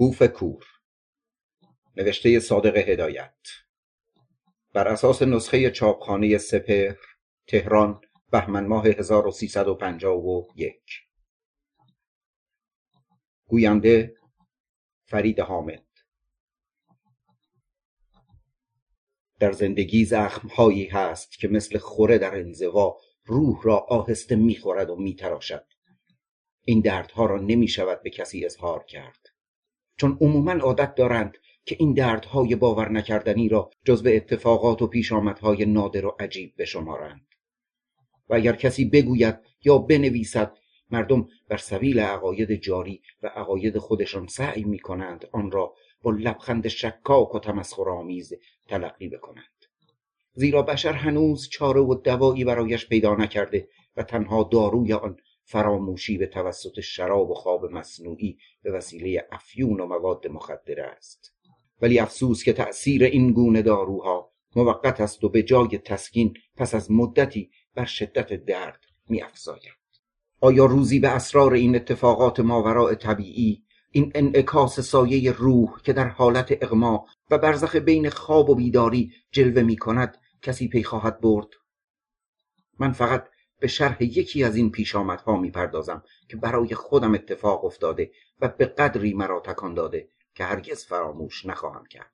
بوف کور نوشته صادق هدایت. بر اساس نسخه چاپخانه سپهر تهران بهمن ماه 1351 گوینده فرید حامد. در زندگی زخمهایی هست که مثل خوره در انزوا روح را آهسته می‌خورد و میتراشد. این دردها را نمی شود به کسی اظهار کرد. چون عموما عادت دارند که این دردهای باور نکردنی را جزو اتفاقات و پیشامدهای نادر و عجیب بشمارند. و اگر کسی بگوید یا بنویسد مردم بر سبیل عقاید جاری و عقاید خودشان سعی می کنند آن را با لبخند شکاک و تمسخرآمیز تلقی بکنند. زیرا بشر هنوز چاره و دوایی برایش پیدا نکرده و تنها داروی آن فراموشی به توسط شراب و خواب مصنوعی به وسیله افیون و مواد مخدره است. ولی افسوس که تأثیر این گونه داروها موقت است و به جای تسکین پس از مدتی بر شدت درد می آیا روزی به اسرار این اتفاقات ماوراء طبیعی این انعکاس سایه روح که در حالت اغما و برزخ بین خواب و بیداری جلوه می کند کسی پی خواهد برد؟ من فقط به شرح یکی از این پیشامدها می‌پردازم که برای خودم اتفاق افتاده و به قدری مرا تکان داده که هرگز فراموش نخواهم کرد.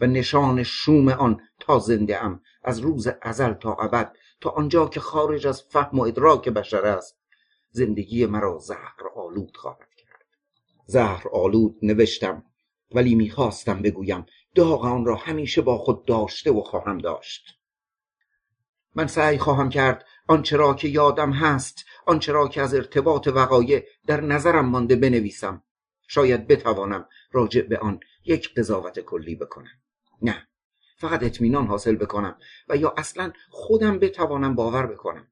و نشان شوم آن تا زنده ام از روز ازل تا ابد تا آنجا که خارج از فهم و ادراک بشر است زندگی مرا زهر آلود خواهد کرد. زهر آلود نوشتم ولی می‌خواستم بگویم داغ آن را همیشه با خود داشته و خواهم داشت. من سعی خواهم کرد آنچه را که یادم هست آنچه را که از ارتباط وقایع در نظرم مانده بنویسم. شاید بتوانم راجع به آن یک قضاوت کلی بکنم. نه فقط اطمینان حاصل بکنم و یا اصلا خودم بتوانم باور بکنم.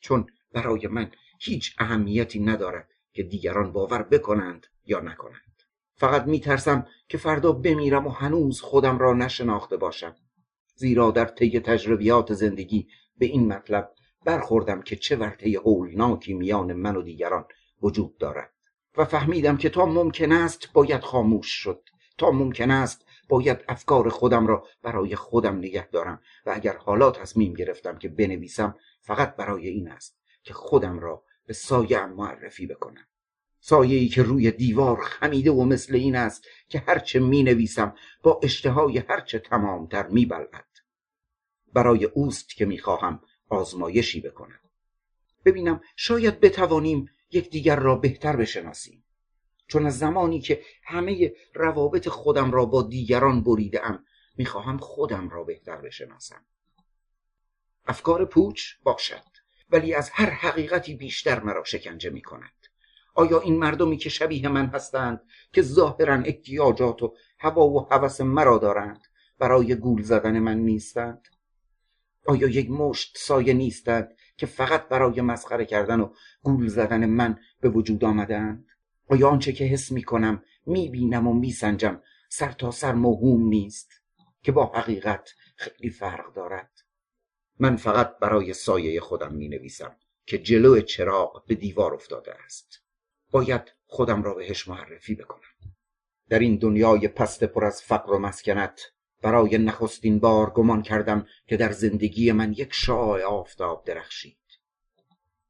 چون برای من هیچ اهمیتی ندارد که دیگران باور بکنند یا نکنند. فقط میترسم که فردا بمیرم و هنوز خودم را نشناخته باشم. زیرا در طی تجربیات زندگی به این مطلب برخوردم که چه ورطه هولناکی میان من و دیگران وجود دارد. و فهمیدم که تا ممکن است باید خاموش شد. تا ممکن است باید افکار خودم را برای خودم نگه دارم. و اگر حالا تصمیم گرفتم که بنویسم فقط برای این است که خودم را به سایه معرفی بکنم. سایه ای که روی دیوار خمیده و مثل این است که هرچه می نویسم با اشتهای هرچه تمامتر می بلد. برای اوست که می خواهم آزمایشی بکنم. ببینم شاید بتوانیم یکدیگر را بهتر بشناسیم. چون از زمانی که همه روابط خودم را با دیگران بریده ام می‌خواهم خودم را بهتر بشناسم. افکار پوچ باشد ولی از هر حقیقتی بیشتر مرا شکنجه می کند آیا این مردمی که شبیه من هستند که ظاهرا احتیاجات و هوا و هوس مرا دارند برای گول زدن من نیستند؟ آیا یک مشت سایه نیستند که فقط برای مسخره کردن و گول زدن من به وجود آمدند؟ آیا آنچه که حس می کنم می بینم و می سنجم سر تا سر موهوم نیست که با حقیقت خیلی فرق دارد؟ من فقط برای سایه خودم می نویسم که جلو چراغ به دیوار افتاده است. باید خودم را بهش معرفی بکنم. در این دنیای پست پر از فقر و مسکنت برای نخستین بار گمان کردم که در زندگی من یک شعاع آفتاب درخشید.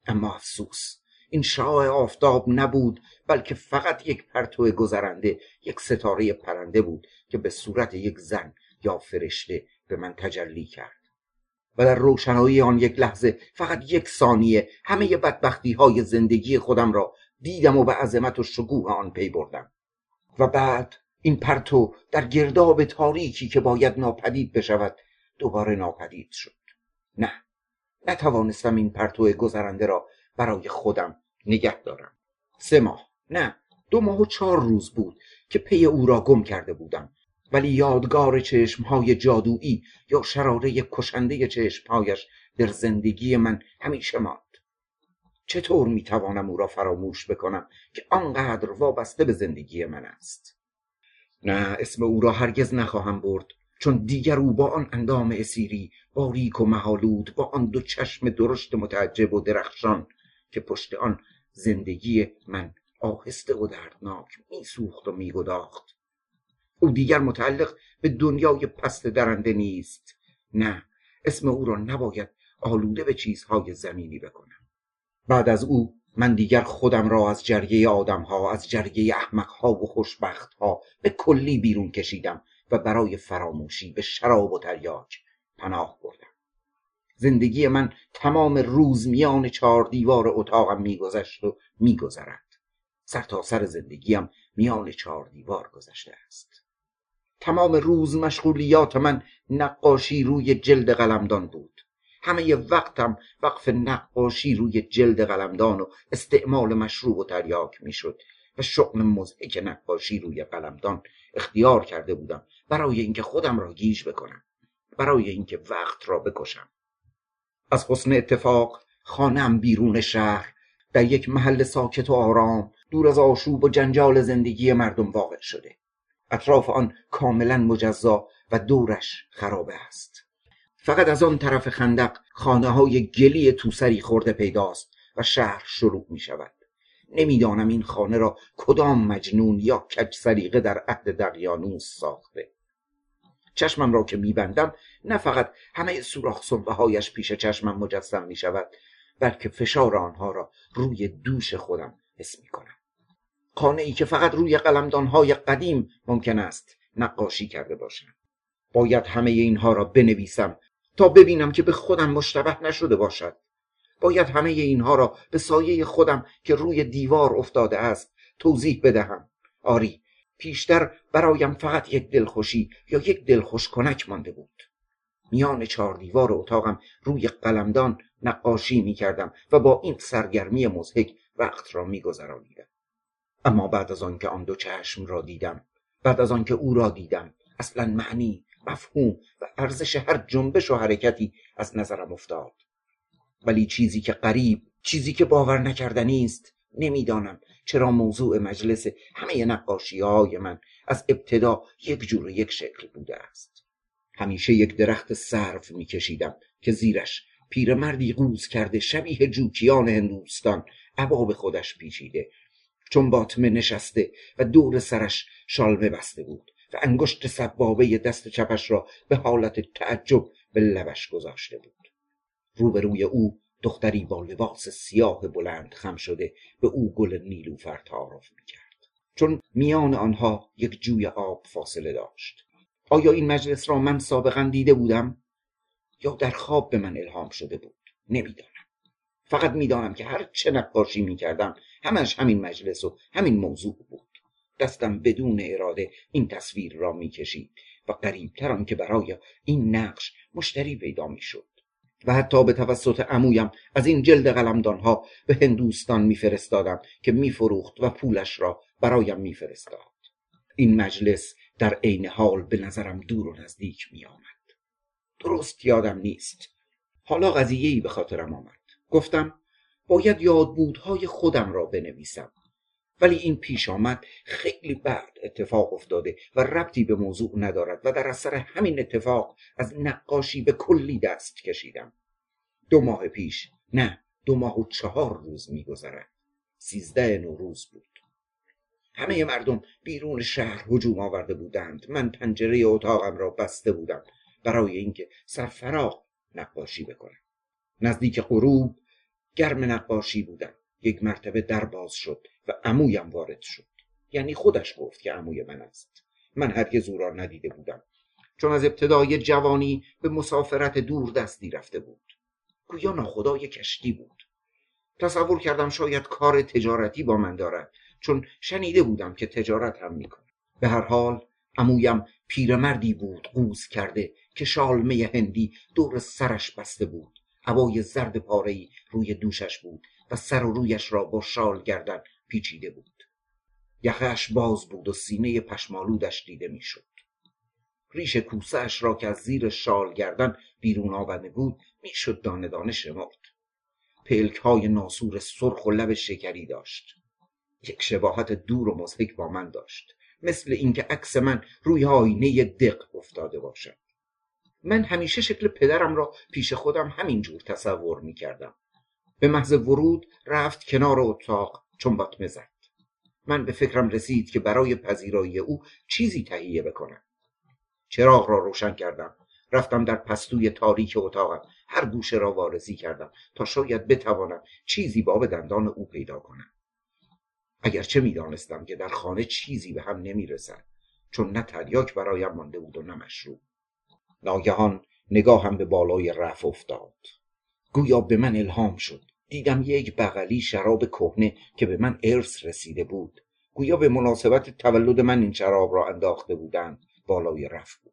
اما افسوس این شعاع آفتاب نبود بلکه فقط یک پرتو گذرنده یک ستاره پرنده بود که به صورت یک زن یا فرشته به من تجلی کرد. و در روشنایی آن یک لحظه فقط یک ثانیه همه بدبختی های زندگی خودم را دیدم و به عظمت و شکوه آن پی بردم. و بعد این پرتو در گرداب تاریکی که باید ناپدید بشود دوباره ناپدید شد. نه نتوانستم این پرتو گذرنده را برای خودم نگه دارم. سه ماه نه دو ماه و چهار روز بود که پی او را گم کرده بودم. ولی یادگار چشمهای جادویی یا شراره کشنده چشمهایش در زندگی من همیشه ماند. چطور می‌توانم او را فراموش بکنم که آنقدر وابسته به زندگی من است؟ نه اسم او را هرگز نخواهم برد چون دیگر او با آن اندام اسیری باریک و محالود با آن دو چشم درشت متعجب و درخشان که پشت آن زندگی من آهسته و دردناک میسوخت و میگداخت. او دیگر متعلق به دنیای پست درنده نیست. نه اسم او را نباید آلوده به چیزهای زمینی بکنم. بعد از او من دیگر خودم را از جریه ها از جریه ها و ها به کلی بیرون کشیدم و برای فراموشی به شراب و تریاک پناه بردم. زندگی من تمام روز میان چهار دیوار اتاقم میگذشت و میگذرد. سر زندگیم میان چهار دیوار گذشته است. تمام روز مشغولیات من نقاشی روی جلد قلمدان بود. همه وقتم وقف نقاشی روی جلد قلمدان و استعمال مشروب و تریاک می‌شد و شغل مزهک نقاشی روی قلمدان اختیار کرده بودم برای اینکه خودم را گیج بکنم برای اینکه وقت را بکشم. از حسن اتفاق خانم بیرون شهر در یک محل ساکت و آرام دور از آشوب و جنجال زندگی مردم واقع شده. اطراف آن کاملا مجزا و دورش خرابه است. فقط از آن طرف خندق خانه های گلی توسری خورده پیداست و شهر شروع می شود نمی‌دانم این خانه را کدام مجنون یا کج سریقه در عهد دقیانوس ساخته. چشمم را که میبندم نه فقط همه سوراخ سنبه هایش پیش چشمم مجسم می شود بلکه فشار آنها را روی دوش خودم حس می کنم خانه ای که فقط روی قلمدان های قدیم ممکن است نقاشی کرده باشم. باید همه اینها را بنویسم تا ببینم که به خودم مشتبه نشده باشد. باید همه اینها را به سایه خودم که روی دیوار افتاده است توضیح بدهم. آری پیشتر برایم فقط یک دلخوشی یا یک دلخوش کنک مانده بود. میان چهار دیوار اتاقم روی قلمدان نقاشی می کردم و با این سرگرمی مزهک وقت را می گذرانیدم. اما بعد از آنکه آن دو چشم را دیدم بعد از آنکه او را دیدم اصلا معنی مفهوم و ارزش هر جنبش و حرکتی از نظرم افتاد. ولی چیزی که قریب چیزی که باور نکردنی است. نمی‌دانم چرا موضوع مجلس همه نقاشی های من از ابتدا یک جور یک شکل بوده است. همیشه یک درخت سرف میکشیدم که زیرش پیرمردی قوز کرده شبیه جوکیان هندوستان عبا به خودش پیچیده چون باطمه نشسته و دور سرش شالمه بسته بود. انگشت سبابه دست چپش را به حالت تعجب به لبش گذاشته بود. روبروی او دختری با لباس سیاه بلند خم شده به او گل نیلوفر تعارف می‌کرد. چون میان آنها یک جوی آب فاصله داشت. آیا این مجلس را من سابقا دیده بودم؟ یا در خواب به من الهام شده بود؟ نمی‌دانم. فقط می‌دانم که هر چه نقاشی می‌کردم همش همین مجلس و همین موضوع بود. دستم بدون اراده این تصویر را می‌کشید و قریبتر که برای این نقش مشتری پیدا می‌شد. و حتی به توسط عمویم از این جلد قلمدان ها به هندوستان میفرستادم که میفروخت و پولش را برایم میفرستاد. این مجلس در عین حال به نظرم دور و نزدیک می آمد. درست یادم نیست. حالا قضیه ای به خاطرم آمد. گفتم باید یادبودهای خودم را بنویسم. ولی این پیش آمد خیلی بعد اتفاق افتاده و ربطی به موضوع ندارد و در اثر همین اتفاق از نقاشی به کلی دست کشیدم. دو ماه پیش نه دو ماه و چهار روز میگذرد. سیزده نوروز بود. همه مردم بیرون شهر هجوم آورده بودند. من پنجره اتاقم را بسته بودم برای اینکه سرفراغ نقاشی بکنم. نزدیک غروب گرم نقاشی بودم. یک مرتبه در باز شد و عمویم وارد شد. یعنی خودش گفت که عموی من است. من هرگز او را ندیده بودم. چون از ابتدای جوانی به مسافرت دور دستی رفته بود. گویا ناخدای کشتی بود. تصور کردم شاید کار تجارتی با من دارد چون شنیده بودم که تجارت هم می‌کنه به هر حال عمویم پیرمردی بود قوز کرده که شالمه هندی دور سرش بسته بود. هوای زرد پارهای روی دوشش بود. و سر و رویش را با شال گردن پیچیده بود. یخش باز بود و سینه پشمالودش دیده می‌شد. ریش کوسهش را که از زیر شال گردن بیرون آورده بود می‌شد دانه دانه شمرد. پلک های ناسور سرخ و لب شکری داشت. یک شباهت دور و مزهک با من داشت مثل اینکه عکس من روی آینه دق افتاده باشد. من همیشه شکل پدرم را پیش خودم همینجور تصور می کردم. به محض ورود رفت کنار اتاق چون باطمه زد من به فکرم رسید که برای پذیرایی او چیزی تهیه بکنم. چراغ را روشن کردم. رفتم در پستوی تاریک اتاقم. هر گوشه را وارزی کردم تا شاید بتوانم چیزی با به دندان او پیدا کنم. اگرچه می‌دانستم که در خانه چیزی به هم نمی‌رسد چون نه تریاک برایم مانده بود و نه مشروب. ناگهان نگاهم به بالای رف افتاد. گویا به من الهام شد. دیدم یک بغلی شراب کهنه که به من ارث رسیده بود. گویا به مناسبت تولد من این شراب را انداخته بودند. بالای رف بود.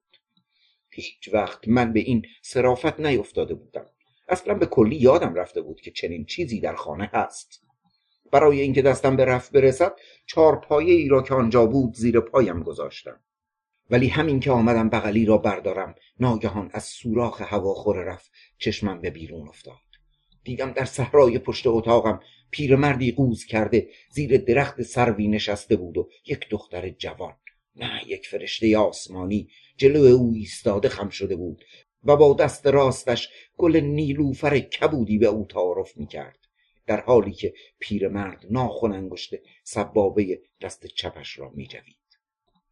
هیچ وقت من به این صرافت نیفتاده بودم. اصلا به کلی یادم رفته بود که چنین چیزی در خانه هست. برای اینکه دستم به رفت برسد چهار پایه ای را که آنجا بود زیر پایم گذاشتم. ولی همین که آمدم بغلی را بردارم ناگهان از سوراخ هواخور رفت چشمم به بیرون افتاد. دیدم در صحرای پشت اتاقم پیرمردی قوز کرده زیر درخت سروی نشسته بود و یک دختر جوان. نه یک فرشته آسمانی جلو او ایستاده خم شده بود و با دست راستش گل نیلوفر کبودی به او تعارف می‌کرد. در حالی که پیرمرد ناخن انگشت سبابه دست چپش را میجوید.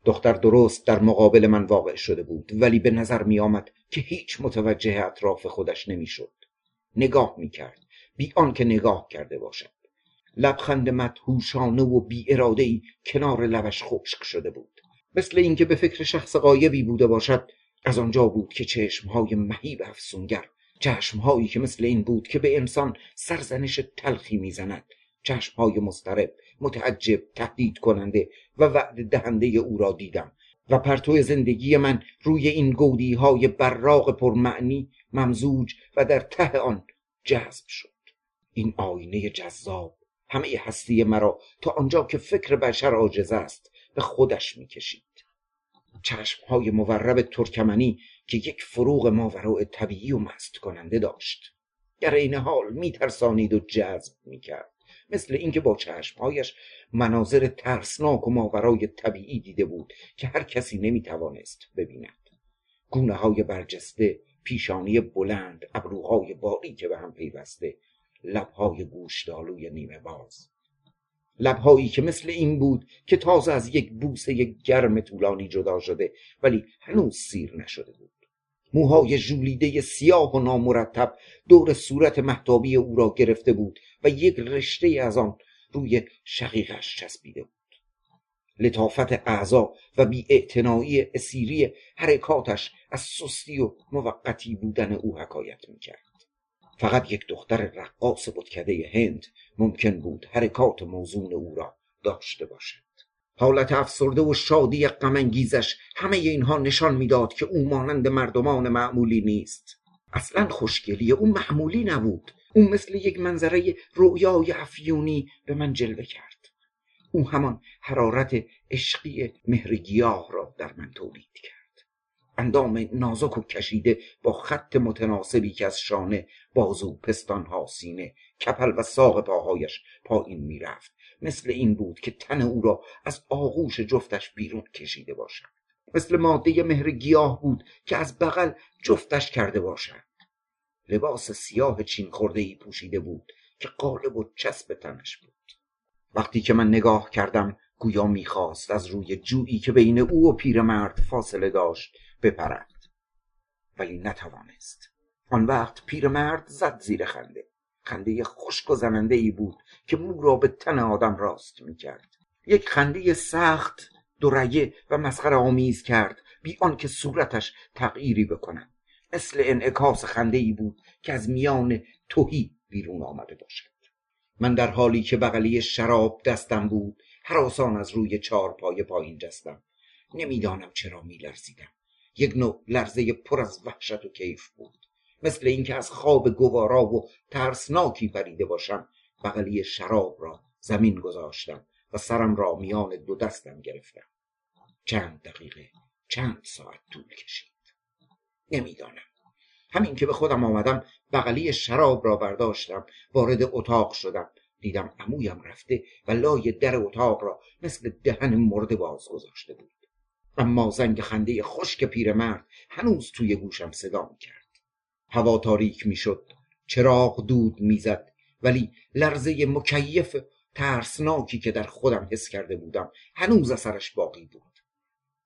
دختر درست در مقابل من واقع شده بود ولی به نظر می آمد که هیچ متوجه اطراف خودش نمی‌شد. نگاه می کرد. بی آنکه نگاه کرده باشد. لبخند مدهوشانه و بی اراده ای کنار لبش خشک شده بود. مثل اینکه به فکر شخص قایبی بوده باشد از آنجا بود که چشمهای مهیب افسونگر چشمهایی که مثل این بود که به انسان سرزنش تلخی می‌زند چشمهای مسترب متعجب تهدید کننده و وعد دهنده او را دیدم و پرتو زندگی من روی این گودی های براغ پرمعنی ممزوج و در ته آن جذب شد. این آینه جذاب همه هستی مرا تا آنجا که فکر بشر عاجز است به خودش می‌کشید. چشمهای مورب ترکمنی که یک فروغ ماوراء طبیعی و مست کننده داشت در این حال میترسانید و جذب می‌کرد. مثل اینکه با چشمهایش مناظر ترسناک و ماورای طبیعی دیده بود که هر کسی نمی‌توانست ببیند. گونه های برجسته پیشانی بلند ابروهای باری که به هم پیوسته لبهای گوشدالوی نیمه باز. لبهایی که مثل این بود که تازه از یک بوسه گرم طولانی جدا شده ولی هنوز سیر نشده بود. موهای ژولیده سیاه و نامرتب دور صورت محتابی او را گرفته بود و یک رشته از آن روی شقیقش چسبیده بود. لطافت اعضا و بی اسیری حرکاتش از سستی و موقتی بودن او حکایت می‌کرد. فقط یک دختر رقاص بودکده هند ممکن بود حرکات موزون او را داشته باشد. حالت افسرده و شادی غمانگیزش همه اینها نشان می‌داد که او مانند مردمان معمولی نیست. اصلا خوشگلی او معمولی نبود. او مثل یک منظره رویای افیونی به من جلوه کرد. او همان حرارت عشقی مهرگیاه را در من تولید کرد. اندام نازک و کشیده با خط متناسبی که از شانه بازو پستانها سینه کپل و ساق پاهایش پایین می‌رفت. مثل این بود که تن او را از آغوش جفتش بیرون کشیده باشد. مثل ماده مهر گیاه بود که از بغل جفتش کرده باشد. لباس سیاه چین خورده ای پوشیده بود که قالب و چسب تنش بود. وقتی که من نگاه کردم گویا می‌خواست از روی جویی که بین او و پیرمرد فاصله داشت بپرد. ولی نتوانست. آن وقت پیرمرد زد زیر خنده. خنده خشک ای بود که مو را به تن آدم راست می کرد یک خنده سخت درگه و مسخره آمیز کرد بی آنکه صورتش تغییری بکند. مثل انعکاس خنده ای بود که از میان توهی بیرون آمده باشد. من در حالی که بغلی شراب دستم بود آسان از روی چهار پای پایین جستم. نمی‌دانم چرا میلرزیدم. یک نوع لرزه پر از وحشت و کیف بود. مثل اینکه از خواب گوارا و ترسناکی پریده باشم بغلی شراب را زمین گذاشتم و سرم را میان دو دستم گرفتم. چند دقیقه چند ساعت طول کشید. نمی‌دانم. همین که به خودم آمدم بغلی شراب را برداشتم وارد اتاق شدم. دیدم عمویم رفته و لای در اتاق را مثل دهن مرده باز گذاشته بود. اما زنگ خنده خشک پیرمرد هنوز توی گوشم صدا کرد هوا تاریک می‌شد. چراغ دود می‌زد. ولی لرزه مکیف ترسناکی که در خودم حس کرده بودم هنوز اثرش باقی بود.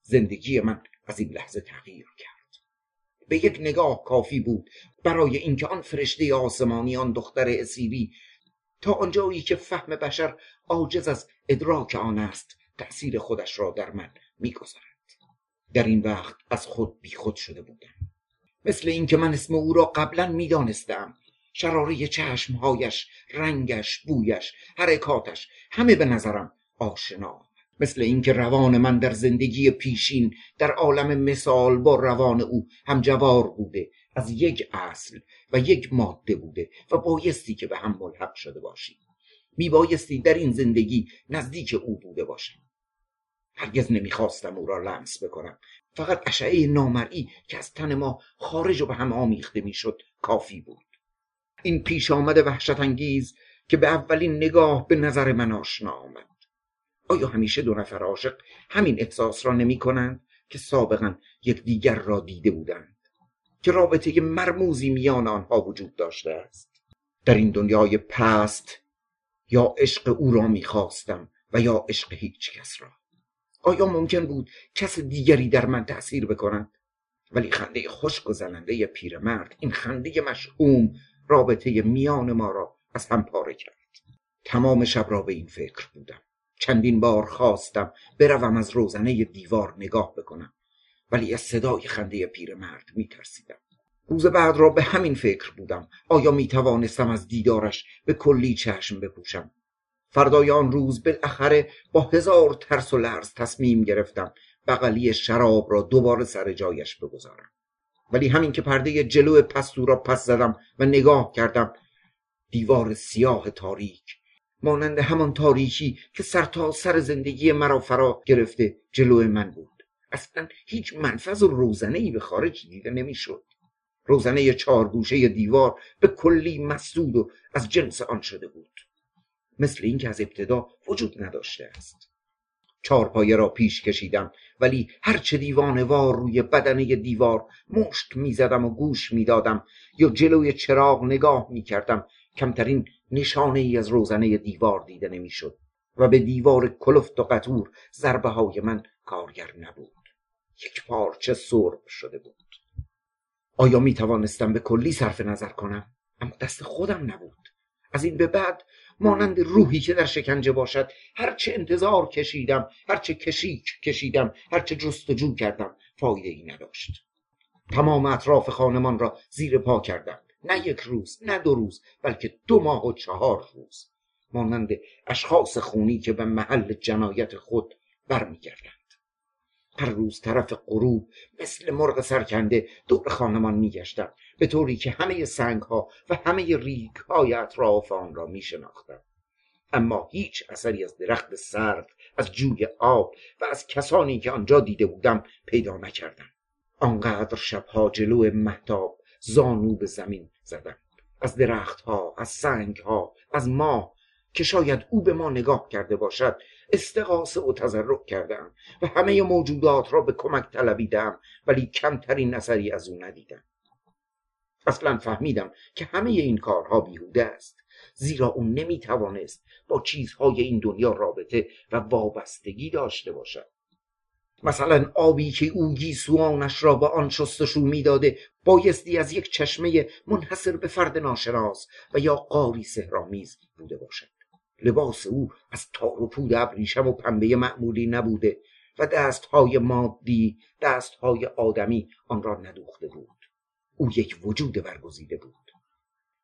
زندگی من از این لحظه تغییر کرد. به یک نگاه کافی بود برای اینکه آن فرشته آسمانی آن دختر اسیری تا آنجایی که فهم بشر عاجز از ادراک آن است تأثیر خودش را در من می‌گذارد. در این وقت از خود بیخود شده بودم. مثل اینکه من اسم او را قبلا می‌دانستم. شراره چشمهایش رنگش بویش حرکاتش همه به نظرم آشنا. مثل اینکه روان من در زندگی پیشین در عالم مثال با روان او همجوار بوده از یک اصل و یک ماده بوده و بایستی که به هم ملحق شده باشیم. می بایستی در این زندگی نزدیک او بوده باشم. هرگز نمی‌خواستم او را لمس بکنم. فقط اشعه نامرئی که از تن ما خارج و به هم آمیخته می‌شد کافی بود. این پیش آمد وحشت انگیز که به اولین نگاه به نظر من آشنا آمد. آیا همیشه دو نفر عاشق همین احساس را نمی کنند که سابقا یکدیگر را دیده بودند؟ که رابطه مرموزی میان آنها وجود داشته است؟ در این دنیای پست یا عشق او را می‌خواستم و یا عشق هیچ کس را؟ آیا ممکن بود کس دیگری در من تأثیر بکنند ولی خنده خشک و زننده پیرمرد این خنده مشعوم رابطه میان ما را از هم پاره کرد. تمام شب را به این فکر بودم. چندین بار خواستم بروم از روزنه دیوار نگاه بکنم. ولی از صدای خنده پیرمرد میترسیدم. روز بعد را به همین فکر بودم. آیا می توانستم از دیدارش به کلی چشم بپوشم؟ فردای آن روز بالاخره با هزار ترس و لرز تصمیم گرفتم بغلی شراب را دوباره سر جایش بگذارم. ولی همین که پرده جلو پستو را پس زدم و نگاه کردم دیوار سیاه تاریک مانند همان تاریکی که سر تا سر زندگی مرا فرا گرفته جلو من بود. اصلا هیچ منفذ و روزنه ای به خارج دیده نمی‌شد. روزنه چهارگوشه دیوار به کلی مسدود و از جنس آن شده بود. مثل اینکه از ابتدا وجود نداشته است. چارپایه را پیش کشیدم ولی هرچه دیوانه وار روی بدنه دیوار مشت می‌زدم و گوش می‌دادم یا جلوی چراغ نگاه می‌کردم کمترین نشانه ای از روزنه دیوار دیده نمی‌شد و به دیوار کلفت و قطور ضربه های من کارگر نبود. یک پارچه سرب شده بود. آیا می توانستم به کلی صرف نظر کنم؟ اما دست خودم نبود. از این به بعد مانند روحی که در شکنجه باشد هرچه انتظار کشیدم هرچه کشیک کشیدم هرچه جستجو کردم فایده ای نداشت. تمام اطراف خانمان را زیر پا کردم. نه یک روز نه دو روز بلکه دو ماه و چهار روز. مانند اشخاص خونی که به محل جنایت خود برمیگردند. هر روز طرف غروب مثل مرغ سرکنده دور خانمان میگشتم به طوری که همه سنگ ها و همه ریگ های اطراف آن را می شناختم. اما هیچ اثری از درخت سرد از جوی آب و از کسانی که آنجا دیده بودم پیدا نکردم آنقدر شبها جلو محتاب زانو به زمین زدم از درختها از سنگها از ماه که شاید او به ما نگاه کرده باشد استقاسه و تذرق کردم و همه موجودات را به کمک طلبیدم ولی کمترین اثری از او ندیدم. اصلا فهمیدم که همه این کارها بیهوده است زیرا او نمی‌توانست با چیزهای این دنیا رابطه و وابستگی داشته باشد. مثلا آبی که او گیسوانش را با آن شستشو می‌داده بایستی از یک چشمه منحصر به فرد ناشناس و یا قاری سهرامیز بوده باشد. لباس او از تار و پود ابریشم و پنبه معمولی نبوده و دستهای مادی دستهای آدمی آن را ندوخته بود. او یک وجود برگزیده بود.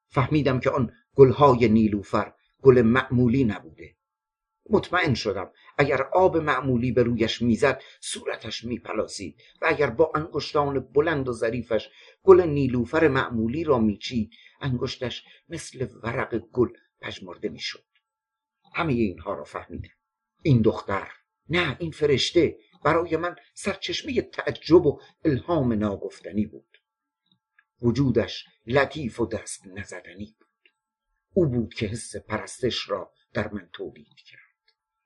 فهمیدم که آن گلهای نیلوفر گل معمولی نبوده. مطمئن شدم اگر آب معمولی به رویش می‌زد صورتش میپلاسید و اگر با انگشتان بلند و ظریفش گل نیلوفر معمولی را میچید انگشتش مثل ورق گل پژمرده می‌شد. همه اینها را فهمیدم. این دختر نه این فرشته برای من سرچشمه تعجب و الهام ناگفتنی بود. وجودش لطیف و دست نزدنی بود. او بود که حس پرستش را در من تولید کرد.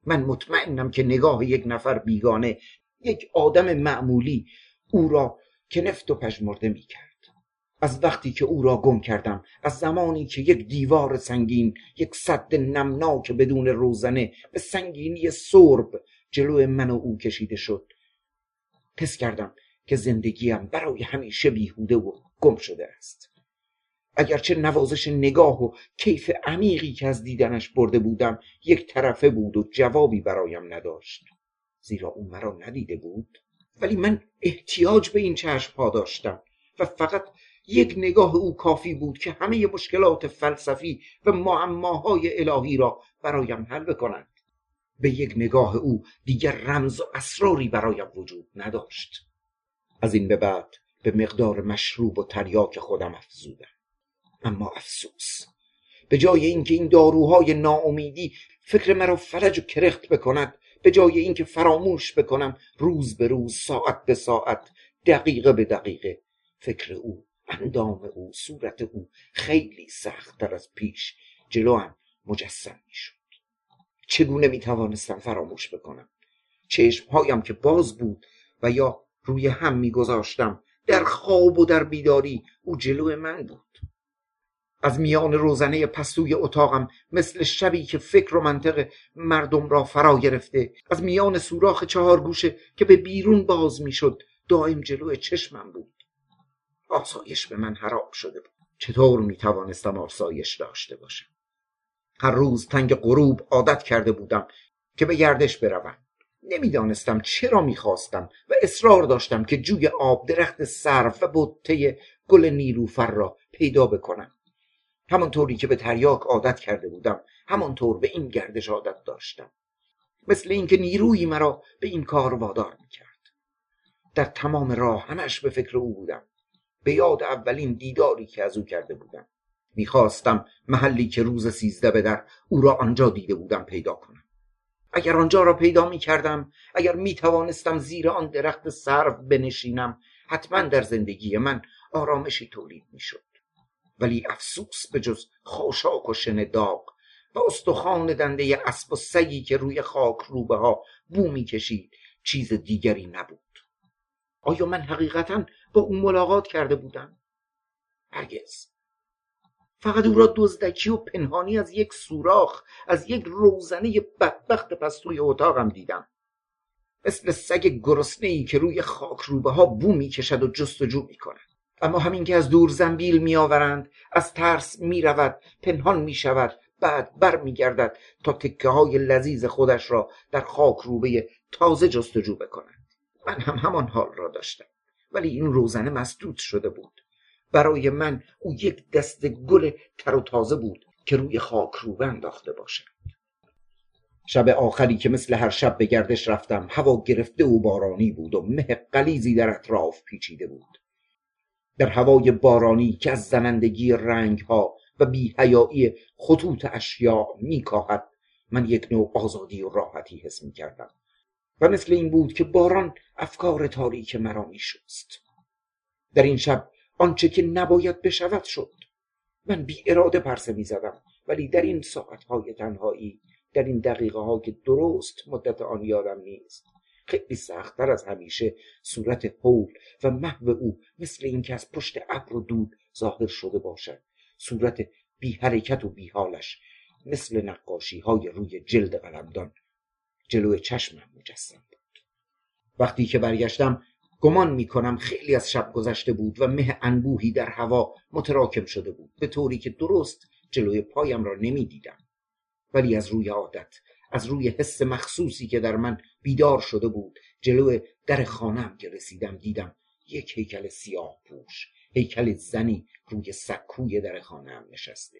من مطمئنم که نگاه یک نفر بیگانه یک آدم معمولی او را که و پژمرده می کرد از وقتی که او را گم کردم از زمانی که یک دیوار سنگین یک صد نمناک بدون روزنه به سنگینی سرب جلو من و او کشیده شد. حس کردم که زندگیم برای همیشه بیهوده و گم شده است. اگرچه نوازش نگاه و کیف عمیقی که از دیدنش برده بودم یک طرفه بود و جوابی برایم نداشت. زیرا او مرا ندیده بود ولی من احتیاج به این چشم داشتم و فقط یک نگاه او کافی بود که همه مشکلات فلسفی و معماهای الهی را برایم حل بکند. به یک نگاه او دیگر رمز و اسراری برایم وجود نداشت. از این به بعد به مقدار مشروب و تریاک خودم افزودم. اما افسوس به جای اینکه این داروهای ناامیدی فکر مرا فرج و کرخت بکند به جای اینکه فراموش بکنم روز به روز ساعت به ساعت دقیقه به دقیقه فکر او اندام او صورت او خیلی سختتر از پیش جلوم مجسم می‌شد. چگونه می توانستم فراموش بکنم؟ چشمهایم که باز بود و یا روی هم میگذاشتم در خواب و در بیداری او جلو من بود. از میان روزنه پستوی اتاقم مثل شبی که فکر و منطق مردم را فرا گرفته از میان سوراخ چهار گوشه که به بیرون باز می‌شد دائم جلو چشمم بود. آسایش به من حرام شده بود. چطور می توانستم آسایش داشته باشم؟ هر روز تنگ غروب عادت کرده بودم که به گردش بروم. نمی‌دانستم چرا می‌خواستم و اصرار داشتم که جوی آب درخت سرف و بطه گل نیلوفر را پیدا بکنم. همانطوری که به تریاک عادت کرده بودم همانطور به این گردش عادت داشتم. مثل اینکه نیرویی مرا به این کار وادار می‌کرد. در تمام راه همش به فکر او بودم. به یاد اولین دیداری که از او کرده بودم. می‌خواستم محلی که روز سیزده به در او را آنجا دیده بودم پیدا کنم. اگر آنجا را پیدا می کردم اگر می توانستم زیر آن درخت سرو بنشینم حتما در زندگی من آرامشی تولید می شد ولی افسوس به جز خاشاک و شن داغ و استخوان دنده اسب و سگی که روی خاک روبه ها بو می کشید چیز دیگری نبود. آیا من حقیقتا با او ملاقات کرده بودم هرگز. فقط او را دزدکی و پنهانی از یک سوراخ از یک روزنه بدبخت پستوی اتاقم دیدم. مثل سگ گرسنه ای که روی خاک روبه ها بو می‌کشد و جستجو می‌کند. اما همین که از دور زنبیل میآورند از ترس می‌رود پنهان می‌شود بعد بر میگردد تا تکه های لذیذ خودش را در خاک روبه تازه جستجو بکند. من هم همان حال را داشتم. ولی این روزنه مسدود شده بود. برای من او یک دست گل تر و تازه بود که روی خاک روبه انداخته باشد. شب آخری که مثل هر شب به گردش رفتم هوا گرفته و بارانی بود و مه قلیزی در اطراف پیچیده بود. در هوای بارانی که از زنندگی رنگ ها و بیهیایی خطوط اشیاء میکاهد من یک نوع آزادی و راحتی حس می کردم و مثل این بود که باران افکار تاریک مرا می شست. در این شب آنچه که نباید بشود شد. من بی اراده پرسه می زدم ولی در این ساعتهای تنهایی در این دقیقه ها که درست مدت آن یادم نیست خیلی سختتر از همیشه صورت حول و محو او مثل اینکه از پشت ابر و دود ظاهر شده باشد. صورت بی حرکت و بی حالش مثل نقاشی های روی جلد قلمدان. جلو چشمم مجسم بود وقتی که برگشتم گمان می کنم خیلی از شب گذشته بود و مه انبوهی در هوا متراکم شده بود به طوری که درست جلوی پایم را نمی دیدم. ولی از روی عادت از روی حس مخصوصی که در من بیدار شده بود جلو در خانم که رسیدم دیدم یک هیکل سیاه پوش هیکل زنی روی سکوی در خانم نشسته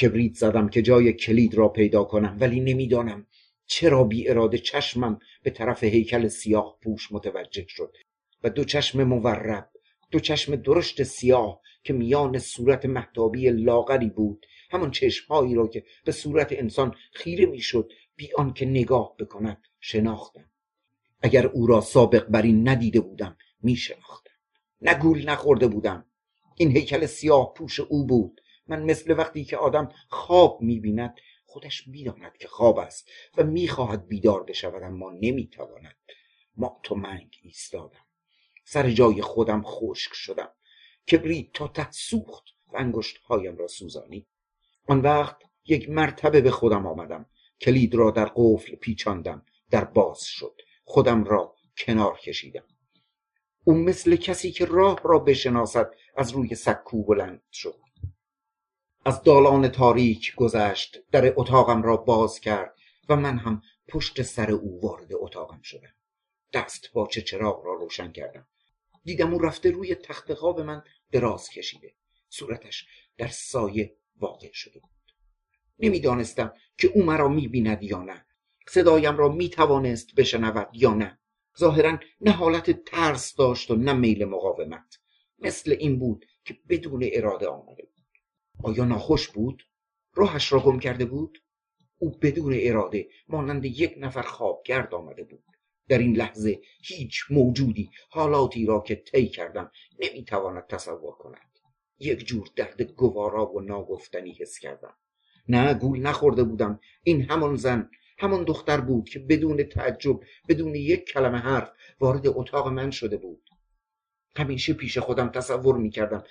کبریت زدم که جای کلید را پیدا کنم ولی نمی‌دانم چرا بی اراده چشمم به طرف هیکل سیاه پوش متوجه شد و دو چشم مورب دو چشم درشت سیاه که میان صورت محتابی لاغری بود همان چشمهایی را که به صورت انسان خیره می‌شد بی که نگاه بکند شناختم. اگر او را سابق بر این ندیده بودم می شناختم نه نخورده بودم. این هیکل سیاه پوش او بود. من مثل وقتی که آدم خواب می‌بیند خودش می‌داند که خواب است و می‌خواهد بیدار بشود اما نمی‌تواند. ما تو منگ ایستادم. سر جای خودم خشک شدم. کبریت تا ته سوخت و هایم را سوزانی آن وقت یک مرتبه به خودم آمدم. کلید را در قفل پیچاندم. در باز شد. خودم را کنار کشیدم. او مثل کسی که راه را بشناسد از روی سکو بلند شد. از دالان تاریک گذشت در اتاقم را باز کرد و من هم پشت سر او وارد اتاقم شدم. دست با چه چراغ را روشن کردم. دیدم او رفته روی تخت خواب من دراز کشیده. صورتش در سایه واقع شده بود. نمی‌دانستم که او مرا می‌بیند یا نه. صدایم را می‌توانست بشنود یا نه. ظاهرا نه حالت ترس داشت و نه میل مقاومت. مثل این بود که بدون اراده آمده بود. آیا ناخوش بود؟ راهش را گم کرده بود؟ او بدون اراده مانند یک نفر خوابگرد آمده بود. در این لحظه هیچ موجودی حالاتی را که طی کردم نمی‌تواند تصور کند. یک جور درد گوارا و ناگفتنی حس کردم. نه گول نخورده بودم. این همان زن همان دختر بود که بدون تعجب بدون یک کلمه حرف وارد اتاق من شده بود. همیشه پیش خودم تصور می‌کردم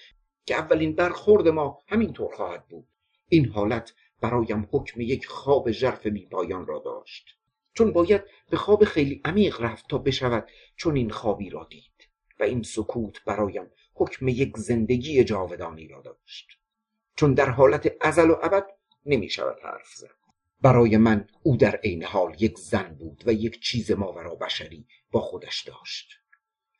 که اولین برخورد ما همینطور خواهد بود. این حالت برایم حکم یک خواب ژرف پایان را داشت. چون باید به خواب خیلی عمیق رفت تا بشود چون این خوابی را دید و این سکوت برایم حکم یک زندگی جاودانی را داشت. چون در حالت ازل و ابد نمی شود حرف زد. برای من او در عین حال یک زن بود و یک چیز ماورا بشری با خودش داشت.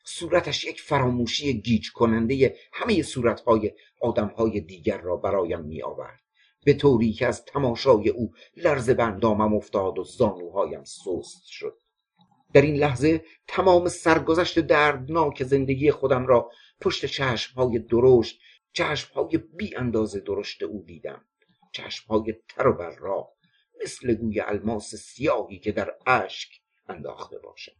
صورتش یک فراموشی گیج کننده همه صورتهای آدمهای دیگر را برایم می آورد به طوری که از تماشای او لرز بندامم افتاد و زانوهایم سست شد. در این لحظه تمام سرگذشت دردناک زندگی خودم را پشت چشمهای درشت چشمهای بی اندازه درشت او دیدم. چشمهای تر و مثل گوی الماس سیاهی که در اشک انداخته باشد.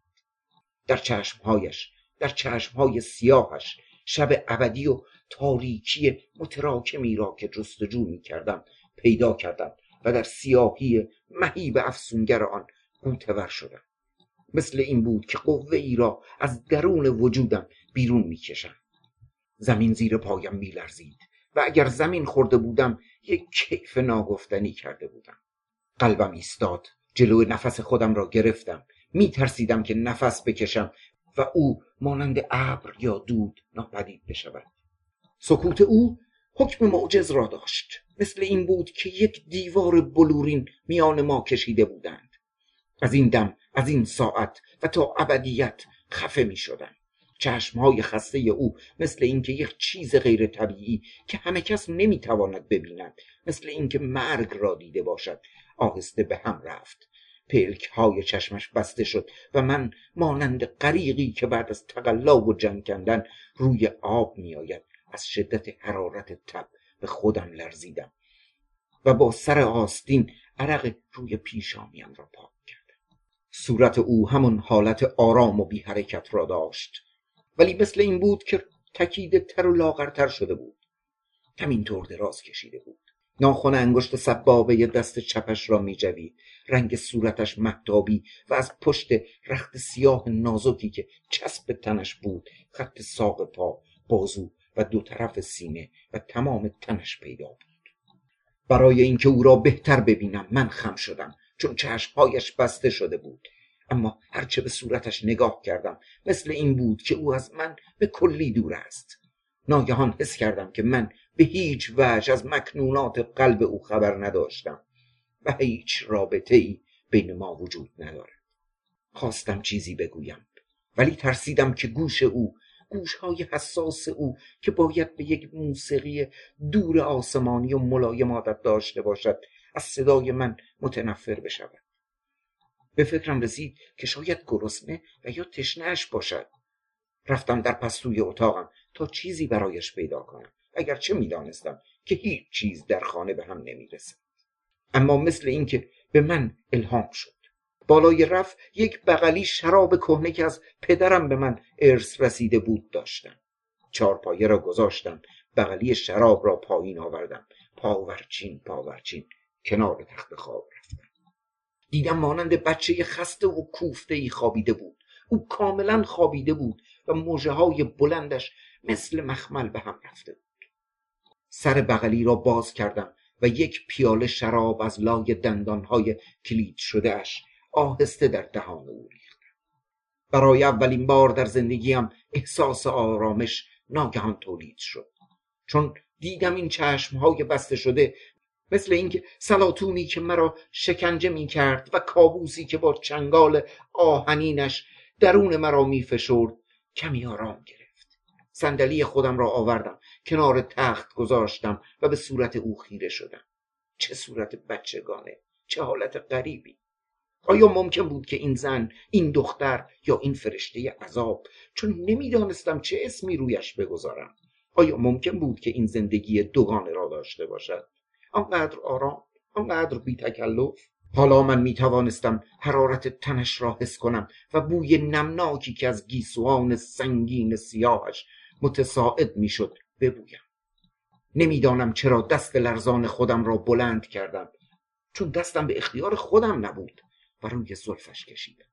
در چشمهایش در چشمهای سیاهش شب ابدی و تاریکی متراکمی را که جستجو می کردم پیدا کردم و در سیاهی مهیب افسونگر آن قوتور شدم. مثل این بود که قوه ای را از درون وجودم بیرون می‌کشم. زمین زیر پایم میلرزید و اگر زمین خورده بودم یک کیف ناگفتنی کرده بودم. قلبم ایستاد جلو نفس خودم را گرفتم. می ترسیدم که نفس بکشم و او مانند ابر یا دود ناپدید بشود. سکوت او حکم معجز را داشت. مثل این بود که یک دیوار بلورین میان ما کشیده بودند. از این دم از این ساعت و تا ابدیت خفه می شدم چشمهای خسته او مثل اینکه یک چیز غیر طبیعی که همه کس نمی‌تواند ببیند مثل اینکه مرگ را دیده باشد آهسته به هم رفت. پلک های چشمش بسته شد و من مانند غریقی که بعد از تقلا و جنگ کندن روی آب میآید از شدت حرارت تب به خودم لرزیدم و با سر آستین عرق روی پیشانیم را پاک کردم. صورت او همون حالت آرام و بی حرکت را داشت ولی مثل این بود که تکیده تر و لاغرتر شده بود. همینطور دراز کشیده بود. ناخن انگشت سبابه دست چپش را میجوید رنگ صورتش مهتابی و از پشت رخت سیاه نازکی که چسب تنش بود خط ساق پا بازو و دو طرف سینه و تمام تنش پیدا بود. برای اینکه او را بهتر ببینم من خم شدم چون چشمهایش بسته شده بود. اما هرچه به صورتش نگاه کردم مثل این بود که او از من به کلی دور است. ناگهان حس کردم که من به هیچ وجه از مکنونات قلب او خبر نداشتم و هیچ رابطه ای بین ما وجود ندارد. خواستم چیزی بگویم ولی ترسیدم که گوش او گوشهای حساس او که باید به یک موسیقی دور آسمانی و ملایم عادت داشته باشد از صدای من متنفر بشود. به فکرم رسید که شاید گرسنه و یا تشنهش باشد. رفتم در پستوی اتاقم تا چیزی برایش پیدا کنم. اگرچه می‌دانستم که هیچ چیز در خانه به هم نمی‌رسد. اما مثل اینکه به من الهام شد. بالای رف یک بغلی شراب کهنه که از پدرم به من ارث رسیده بود داشتم. چارپایه را گذاشتم بغلی شراب را پایین آوردم. پاورچین پاورچین کنار تخت خواب رفتم. دیدم مانند بچه خسته و کوفته ای خوابیده بود. او کاملا خوابیده بود و موجه های بلندش مثل مخمل به هم رفته بود. سر بغلی را باز کردم و یک پیاله شراب از لای دندانهای کلید شده اش آهسته در دهان او ریختم برای اولین بار در زندگیم احساس آرامش ناگهان تولید شد. چون دیدم این چشمهای بسته شده مثل اینکه سلاتونی که مرا شکنجه می کرد و کابوسی که با چنگال آهنینش درون مرا می فشرد کمی آرام گرفت. صندلی خودم را آوردم کنار تخت گذاشتم و به صورت او خیره شدم. چه صورت بچگانه چه حالت غریبی. آیا ممکن بود که این زن این دختر یا این فرشته عذاب؟ چون نمی‌دانستم چه اسمی رویش بگذارم. آیا ممکن بود که این زندگی دوگانه را داشته باشد؟ آنقدر آرام آنقدر بی تکلف حالا من می توانستم حرارت تنش را حس کنم و بوی نمناکی که از گیسوان سنگین سیاهش متساعد می‌شد ببویم نمی‌دانم چرا دست لرزان خودم را بلند کردم چون دستم به اختیار خودم نبود و روی زلفش کشیدم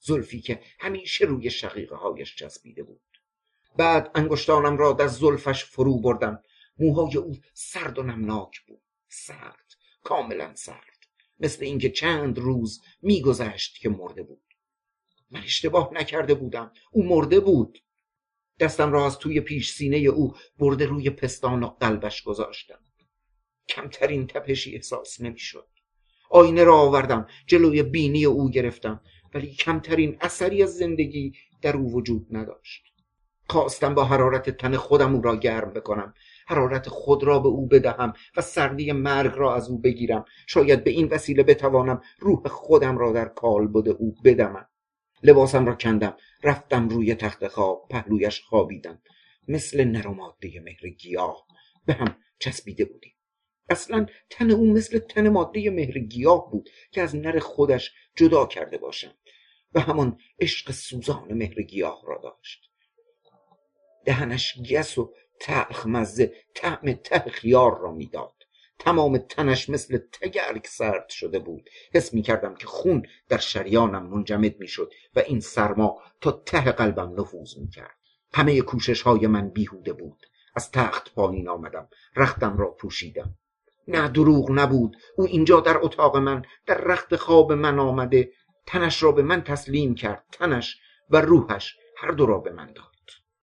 زلفی که همیشه روی شقیقه هایش چسبیده بود. بعد انگشتانم را در زلفش فرو بردم. موهای او سرد و نمناک بود. سرد کاملا سرد. مثل اینکه چند روز میگذشت که مرده بود. من اشتباه نکرده بودم. او مرده بود. دستم را از توی پیش سینه او برده روی پستان و قلبش گذاشتم. کمترین تپشی احساس نمی‌شد. آینه را آوردم جلوی بینی او گرفتم ولی کمترین اثری از زندگی در او وجود نداشت. خواستم با حرارت تن خودم او را گرم بکنم حرارت خود را به او بدهم و سردی مرگ را از او بگیرم. شاید به این وسیله بتوانم روح خودم را در کالبد او بدمم. لباسم را کندم رفتم روی تخت خواب پهلویش خوابیدم مثل نر و ماده مهر گیاه به هم چسبیده بودیم. اصلا تن او مثل تن ماده مهر گیاه بود که از نر خودش جدا کرده باشم و همان عشق سوزان مهر گیاه را داشت. دهنش گس و تلخ مزه طعم ته خیار را می‌داد. تمام تنش مثل تگرگ سرد شده بود. حس می کردم که خون در شریانم منجمد می شد و این سرما تا ته قلبم نفوذ می کرد همه کوشش های من بیهوده بود. از تخت پایین آمدم. رختم را پوشیدم. نه دروغ نبود. او اینجا در اتاق من در رخت خواب من آمده. تنش را به من تسلیم کرد. تنش و روحش هر دو را به من داد.